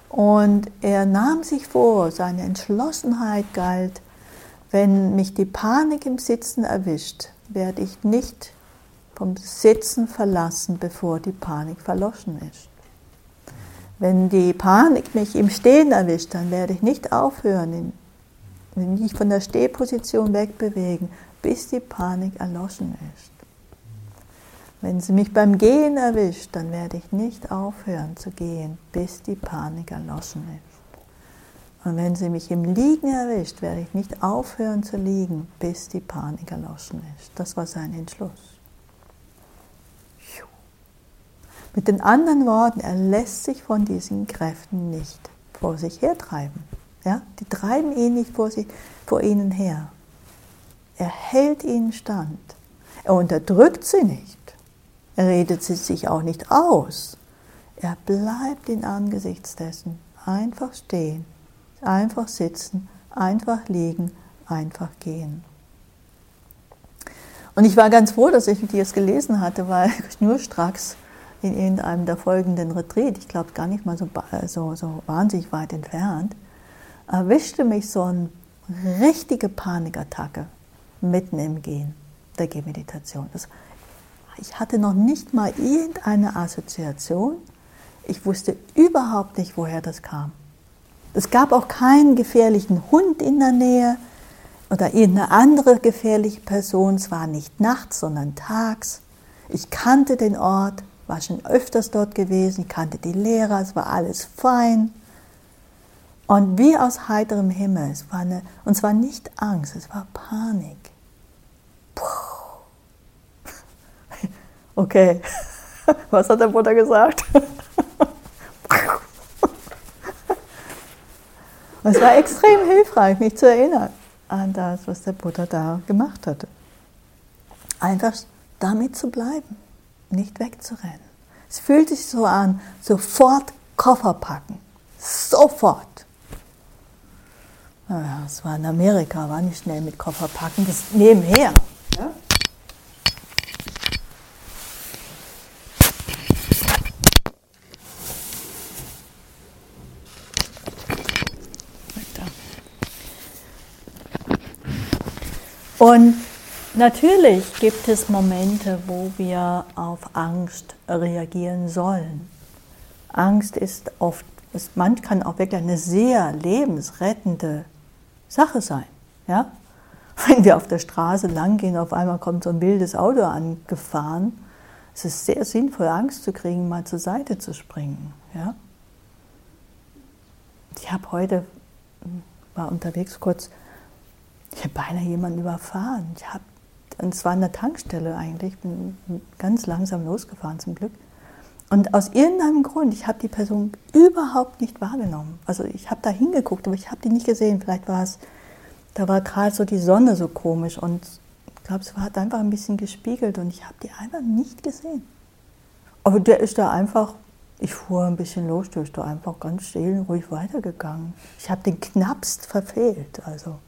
Und er nahm sich vor, seine Entschlossenheit galt, wenn mich die Panik im Sitzen erwischt, werde ich nicht vom Sitzen verlassen, bevor die Panik verloschen ist. Wenn die Panik mich im Stehen erwischt, dann werde ich nicht aufhören, mich von der Stehposition wegbewegen, bis die Panik erloschen ist. Wenn sie mich beim Gehen erwischt, dann werde ich nicht aufhören zu gehen, bis die Panik erloschen ist. Und wenn sie mich im Liegen erwischt, werde ich nicht aufhören zu liegen, bis die Panik erloschen ist. Das war sein Entschluss. Mit den anderen Worten, er lässt sich von diesen Kräften nicht vor sich hertreiben. Ja? Die treiben ihn nicht vor, sich, vor ihnen her. Er hält ihnen stand. Er unterdrückt sie nicht. Er redet sie sich auch nicht aus. Er bleibt in Angesichts dessen einfach stehen, einfach sitzen, einfach liegen, einfach gehen. Und ich war ganz froh, dass ich es gelesen hatte, weil schnurstracks in irgendeinem der folgenden Retreat, ich glaube gar nicht mal so, so, so wahnsinnig weit entfernt, erwischte mich so eine richtige Panikattacke mitten im Gehen der Gehmeditation. Das ich hatte noch nicht mal irgendeine Assoziation. Ich wusste überhaupt nicht, woher das kam. Es gab auch keinen gefährlichen Hund in der Nähe oder irgendeine andere gefährliche Person. Es war nicht nachts, sondern tags. Ich kannte den Ort, war schon öfters dort gewesen, ich kannte die Lehrer, es war alles fein. Und wie aus heiterem Himmel, es war eine, und zwar nicht Angst, es war Panik. Puh. Okay, was hat der Buddha gesagt? es war extrem hilfreich, mich zu erinnern an das, was der Buddha da gemacht hatte. Einfach damit zu bleiben, nicht wegzurennen. Es fühlt sich so an, sofort Koffer packen. Sofort. Naja, es war in Amerika, war nicht schnell mit Koffer packen, das nebenher. Ja? Und Natürlich gibt es Momente, wo wir auf Angst reagieren sollen. Angst ist oft, man kann auch wirklich eine sehr lebensrettende Sache sein. Ja? Wenn wir auf der Straße langgehen, auf einmal kommt so ein wildes Auto angefahren, es ist sehr sinnvoll, Angst zu kriegen, mal zur Seite zu springen. Ja? Ich habe heute, war unterwegs kurz, ich habe beinahe jemanden überfahren. Ich habe und zwar an der Tankstelle eigentlich. Ich bin ganz langsam losgefahren zum Glück. Und aus irgendeinem Grund, ich habe die Person überhaupt nicht wahrgenommen. Also ich habe da hingeguckt, aber ich habe die nicht gesehen. Vielleicht war es, da war gerade so die Sonne so komisch und ich glaube, es hat einfach ein bisschen gespiegelt und ich habe die einfach nicht gesehen. Aber der ist da einfach, ich fuhr ein bisschen los, der ist da einfach ganz still und ruhig weitergegangen. Ich habe den knappst verfehlt, also.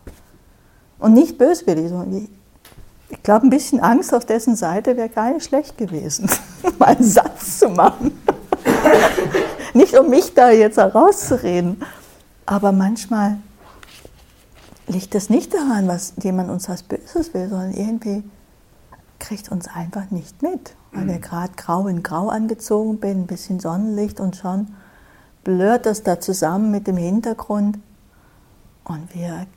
Und nicht böswillig, sondern ich glaube, ein bisschen Angst auf dessen Seite wäre gar nicht schlecht gewesen, mal einen Satz zu machen. nicht um mich da jetzt herauszureden, aber manchmal liegt es nicht daran, was jemand uns was Böses will, sondern irgendwie kriegt uns einfach nicht mit, weil wir gerade grau in grau angezogen bin, ein bisschen Sonnenlicht und schon blurrt das da zusammen mit dem Hintergrund. Und wir,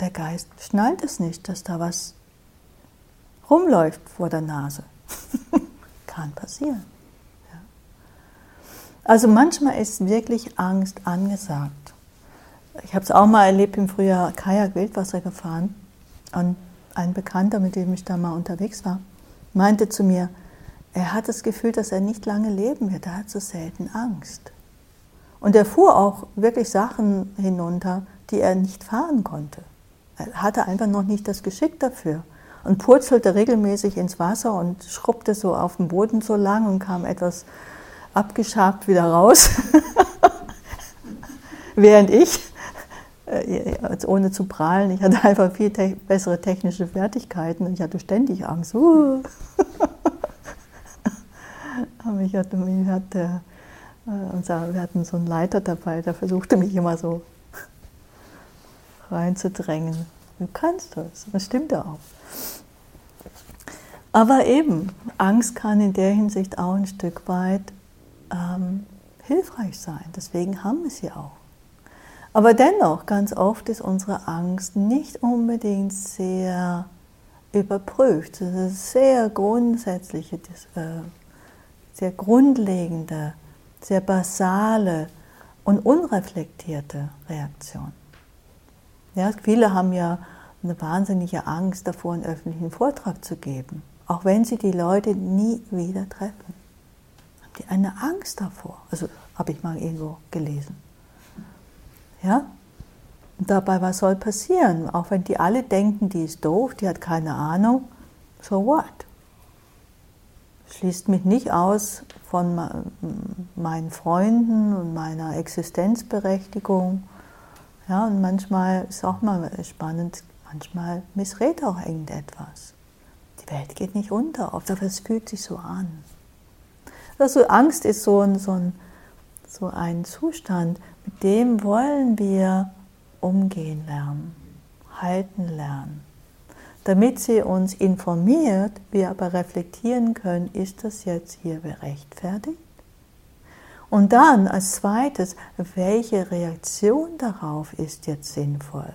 der Geist schnallt es nicht, dass da was rumläuft vor der Nase. Kann passieren. Ja. Also manchmal ist wirklich Angst angesagt. Ich habe es auch mal erlebt im Frühjahr Kajak Wildwasser gefahren und ein Bekannter, mit dem ich da mal unterwegs war, meinte zu mir, er hat das Gefühl, dass er nicht lange leben wird, er hat so selten Angst. Und er fuhr auch wirklich Sachen hinunter, die er nicht fahren konnte. Hatte einfach noch nicht das Geschick dafür und purzelte regelmäßig ins Wasser und schrubbte so auf dem Boden so lang und kam etwas abgeschabt wieder raus. Während ich, äh, ohne zu prahlen, ich hatte einfach viel te bessere technische Fertigkeiten und ich hatte ständig Angst. Uh. Aber ich hatte, mich hatte äh, unser, wir hatten so einen Leiter dabei, der versuchte mich immer so reinzudrängen. Du kannst das, das stimmt ja auch. Aber eben, Angst kann in der Hinsicht auch ein Stück weit ähm, hilfreich sein. Deswegen haben wir sie auch. Aber dennoch, ganz oft ist unsere Angst nicht unbedingt sehr überprüft. Das ist sehr grundsätzliche, äh, sehr grundlegende, sehr basale und unreflektierte Reaktion. Ja, viele haben ja eine wahnsinnige Angst davor, einen öffentlichen Vortrag zu geben auch wenn sie die Leute nie wieder treffen. Haben die eine Angst davor? Also habe ich mal irgendwo gelesen. Ja? Und dabei, was soll passieren? Auch wenn die alle denken, die ist doof, die hat keine Ahnung, so what? Schließt mich nicht aus von meinen Freunden und meiner Existenzberechtigung. Ja, und manchmal ist auch mal spannend, manchmal missrät auch irgendetwas. Die Welt geht nicht unter, aber es fühlt sich so an. Also Angst ist so ein, so, ein, so ein Zustand, mit dem wollen wir umgehen lernen, halten lernen. Damit sie uns informiert, wir aber reflektieren können, ist das jetzt hier berechtfertigt? Und dann als zweites, welche Reaktion darauf ist jetzt sinnvoll?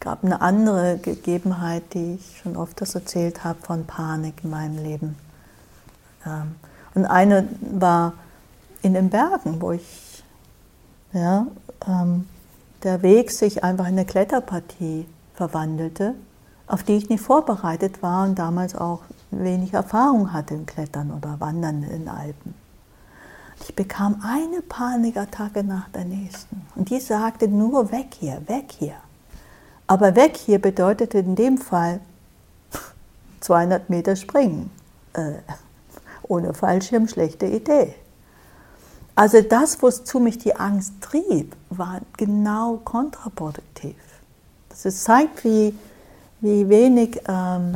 gab eine andere Gegebenheit, die ich schon oft erzählt habe von Panik in meinem Leben. Ähm, und eine war in den Bergen, wo ich, ja, ähm, der Weg sich einfach in eine Kletterpartie verwandelte, auf die ich nicht vorbereitet war und damals auch wenig Erfahrung hatte im Klettern oder Wandern in den Alpen. Ich bekam eine Panikattacke nach der nächsten und die sagte nur weg hier, weg hier. Aber weg hier bedeutete in dem Fall 200 Meter springen. Äh, ohne Fallschirm schlechte Idee. Also das, wozu mich die Angst trieb, war genau kontraproduktiv. Das zeigt, wie, wie wenig ähm,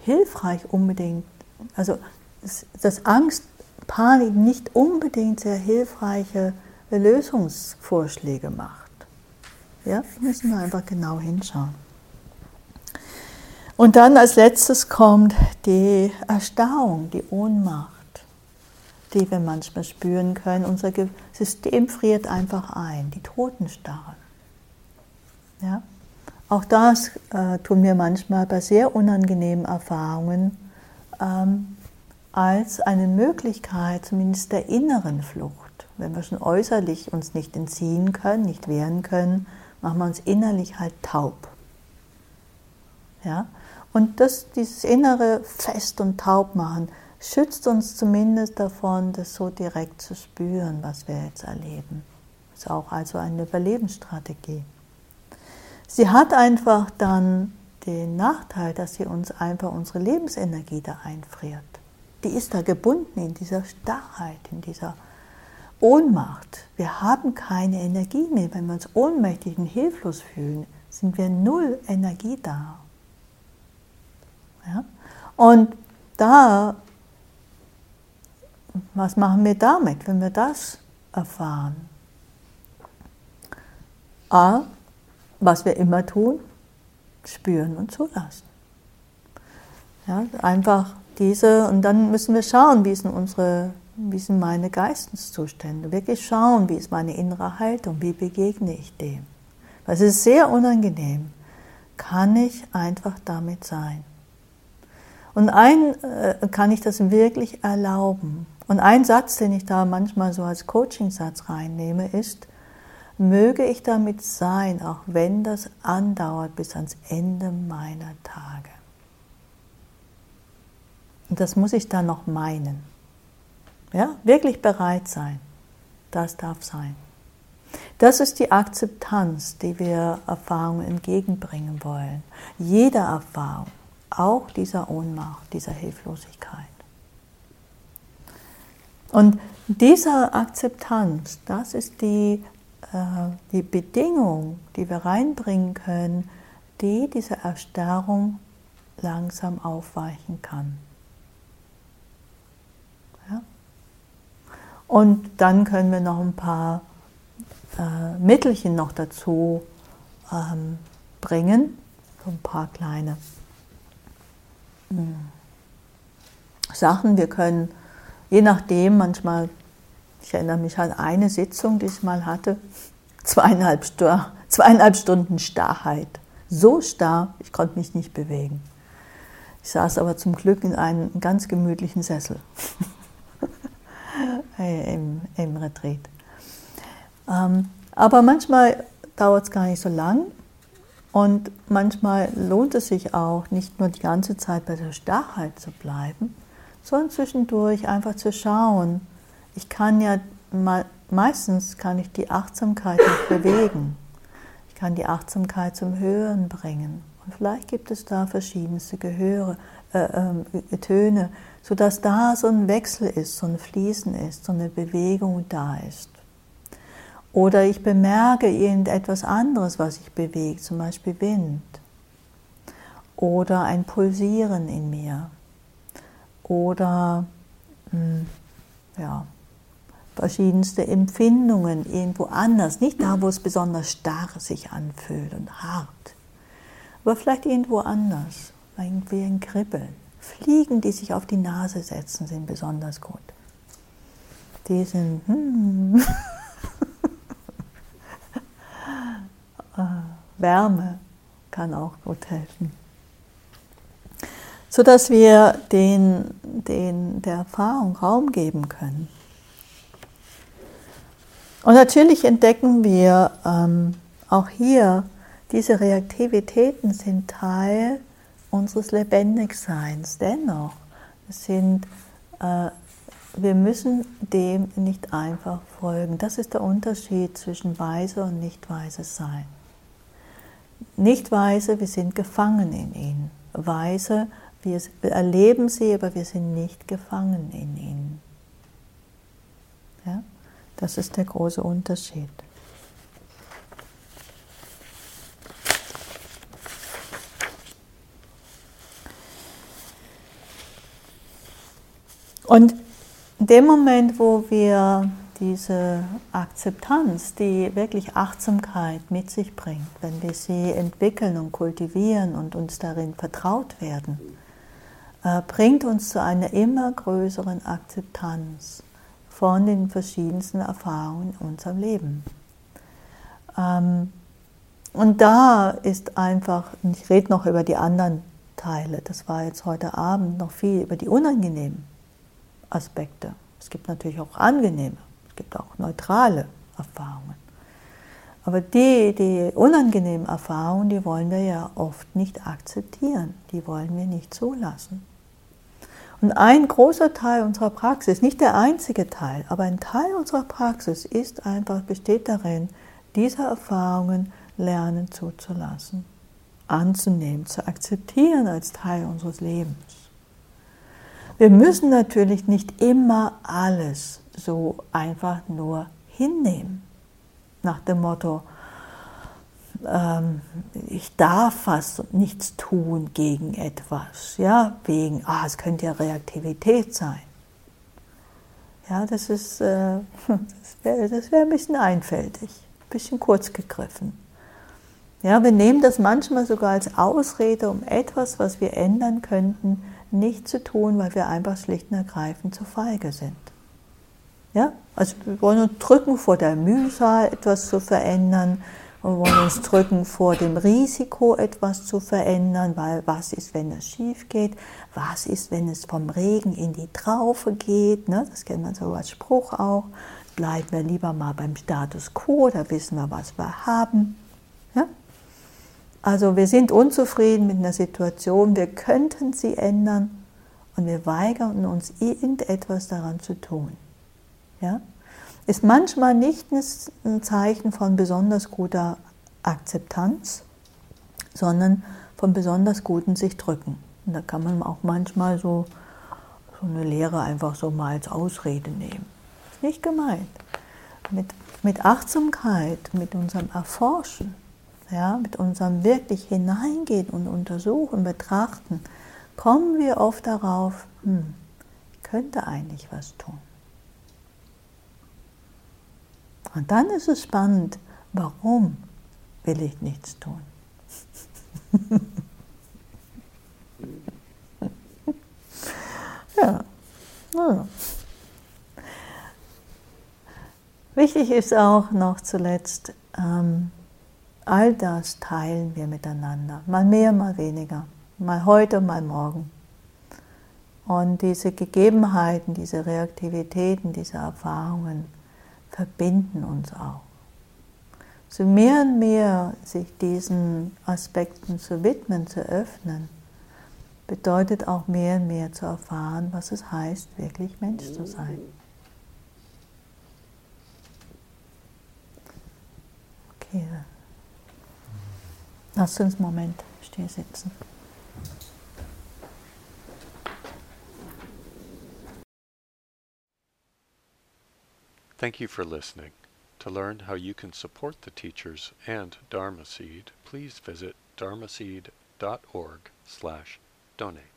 hilfreich unbedingt, also dass Angst, Panik nicht unbedingt sehr hilfreiche Lösungsvorschläge macht. Ja, müssen wir einfach genau hinschauen. Und dann als letztes kommt die Erstarrung, die Ohnmacht, die wir manchmal spüren können. Unser System friert einfach ein, die Totenstarre. Ja? Auch das äh, tun wir manchmal bei sehr unangenehmen Erfahrungen ähm, als eine Möglichkeit, zumindest der inneren Flucht. Wenn wir schon äußerlich uns nicht entziehen können, nicht wehren können, machen wir uns innerlich halt taub. Ja? Und das, dieses innere Fest und Taub machen, schützt uns zumindest davon, das so direkt zu spüren, was wir jetzt erleben. Ist auch also eine Überlebensstrategie. Sie hat einfach dann den Nachteil, dass sie uns einfach unsere Lebensenergie da einfriert. Die ist da gebunden in dieser Starrheit, in dieser Ohnmacht. Wir haben keine Energie mehr. Wenn wir uns ohnmächtig und hilflos fühlen, sind wir null Energie da. Ja? Und da, was machen wir damit, wenn wir das erfahren? A, was wir immer tun, spüren und zulassen. Ja, einfach diese, und dann müssen wir schauen, wie sind unsere, wie sind meine Geisteszustände, wirklich schauen, wie ist meine innere Haltung, wie begegne ich dem. Weil es ist sehr unangenehm. Kann ich einfach damit sein? Und ein äh, kann ich das wirklich erlauben. Und ein Satz, den ich da manchmal so als Coaching-Satz reinnehme, ist, möge ich damit sein, auch wenn das andauert bis ans Ende meiner Tage. Und das muss ich dann noch meinen. Ja, wirklich bereit sein. Das darf sein. Das ist die Akzeptanz, die wir Erfahrungen entgegenbringen wollen. Jede Erfahrung auch dieser Ohnmacht, dieser Hilflosigkeit. Und diese Akzeptanz, das ist die, äh, die Bedingung, die wir reinbringen können, die diese Erstarrung langsam aufweichen kann. Und dann können wir noch ein paar äh, Mittelchen noch dazu ähm, bringen, so ein paar kleine Sachen. Wir können, je nachdem, manchmal, ich erinnere mich an eine Sitzung, die ich mal hatte, zweieinhalb, zweieinhalb Stunden Starrheit. So starr, ich konnte mich nicht bewegen. Ich saß aber zum Glück in einem ganz gemütlichen Sessel im, im Retreat. Ähm, aber manchmal dauert es gar nicht so lang und manchmal lohnt es sich auch, nicht nur die ganze Zeit bei der Starrheit zu bleiben, sondern zwischendurch einfach zu schauen. Ich kann ja meistens kann ich die Achtsamkeit nicht bewegen. Ich kann die Achtsamkeit zum Hören bringen. Und vielleicht gibt es da verschiedenste Gehöre, äh, äh, Töne, sodass da so ein Wechsel ist, so ein Fließen ist, so eine Bewegung da ist. Oder ich bemerke irgendetwas anderes, was sich bewegt, zum Beispiel Wind. Oder ein Pulsieren in mir. Oder hm, ja, verschiedenste Empfindungen irgendwo anders. Nicht da, wo es besonders starr sich anfühlt und hart. Aber vielleicht irgendwo anders. Irgendwie ein Kribbeln. Fliegen, die sich auf die Nase setzen, sind besonders gut. Die sind. Hm, Wärme kann auch gut helfen. Sodass wir den, den, der Erfahrung Raum geben können. Und natürlich entdecken wir ähm, auch hier, diese Reaktivitäten sind Teil unseres Lebendigseins. Dennoch sind, äh, wir müssen dem nicht einfach folgen. Das ist der Unterschied zwischen weise und nicht weise Sein. Nicht weise, wir sind gefangen in ihnen. Weise, wir erleben sie, aber wir sind nicht gefangen in ihnen. Ja? Das ist der große Unterschied. Und in dem Moment, wo wir diese Akzeptanz, die wirklich Achtsamkeit mit sich bringt, wenn wir sie entwickeln und kultivieren und uns darin vertraut werden, äh, bringt uns zu einer immer größeren Akzeptanz von den verschiedensten Erfahrungen in unserem Leben. Ähm, und da ist einfach, ich rede noch über die anderen Teile, das war jetzt heute Abend noch viel über die unangenehmen Aspekte. Es gibt natürlich auch angenehme, es gibt auch neutrale Erfahrungen. Aber die, die unangenehmen Erfahrungen, die wollen wir ja oft nicht akzeptieren, die wollen wir nicht zulassen. Und ein großer Teil unserer Praxis, nicht der einzige Teil, aber ein Teil unserer Praxis ist einfach, besteht darin, diese Erfahrungen lernen zuzulassen, anzunehmen, zu akzeptieren als Teil unseres Lebens. Wir müssen natürlich nicht immer alles so einfach nur hinnehmen. Nach dem Motto, ähm, ich darf fast nichts tun gegen etwas, ja, wegen, ah, es könnte ja Reaktivität sein. Ja, das ist, äh, das wäre wär ein bisschen einfältig, ein bisschen kurz gegriffen. Ja, wir nehmen das manchmal sogar als Ausrede, um etwas, was wir ändern könnten, nicht zu tun, weil wir einfach schlicht und ergreifend zu feige sind. Ja? Also wir wollen uns drücken vor der Mühsal, etwas zu verändern. Wir wollen uns drücken vor dem Risiko, etwas zu verändern, weil was ist, wenn es schief geht? Was ist, wenn es vom Regen in die Traufe geht? Ne? Das kennt man so als Spruch auch. Bleiben wir lieber mal beim Status quo, da wissen wir, was wir haben. Also wir sind unzufrieden mit einer Situation, wir könnten sie ändern und wir weigern uns irgendetwas daran zu tun. Ja? Ist manchmal nicht ein Zeichen von besonders guter Akzeptanz, sondern von besonders gutem sich drücken. Und da kann man auch manchmal so, so eine Lehre einfach so mal als Ausrede nehmen. Ist nicht gemeint. Mit, mit Achtsamkeit, mit unserem Erforschen, ja, mit unserem wirklich hineingehen und untersuchen, betrachten, kommen wir oft darauf, hm, könnte eigentlich was tun. Und dann ist es spannend, warum will ich nichts tun? ja. ja. Wichtig ist auch noch zuletzt, ähm, All das teilen wir miteinander, mal mehr, mal weniger, mal heute, mal morgen. Und diese Gegebenheiten, diese Reaktivitäten, diese Erfahrungen verbinden uns auch. So mehr und mehr sich diesen Aspekten zu widmen, zu öffnen, bedeutet auch mehr und mehr zu erfahren, was es heißt, wirklich Mensch zu sein. Okay. Lass uns einen Moment sitzen. Thank you for listening. To learn how you can support the teachers and Dharma Seed, please visit dharmaseed.org slash donate.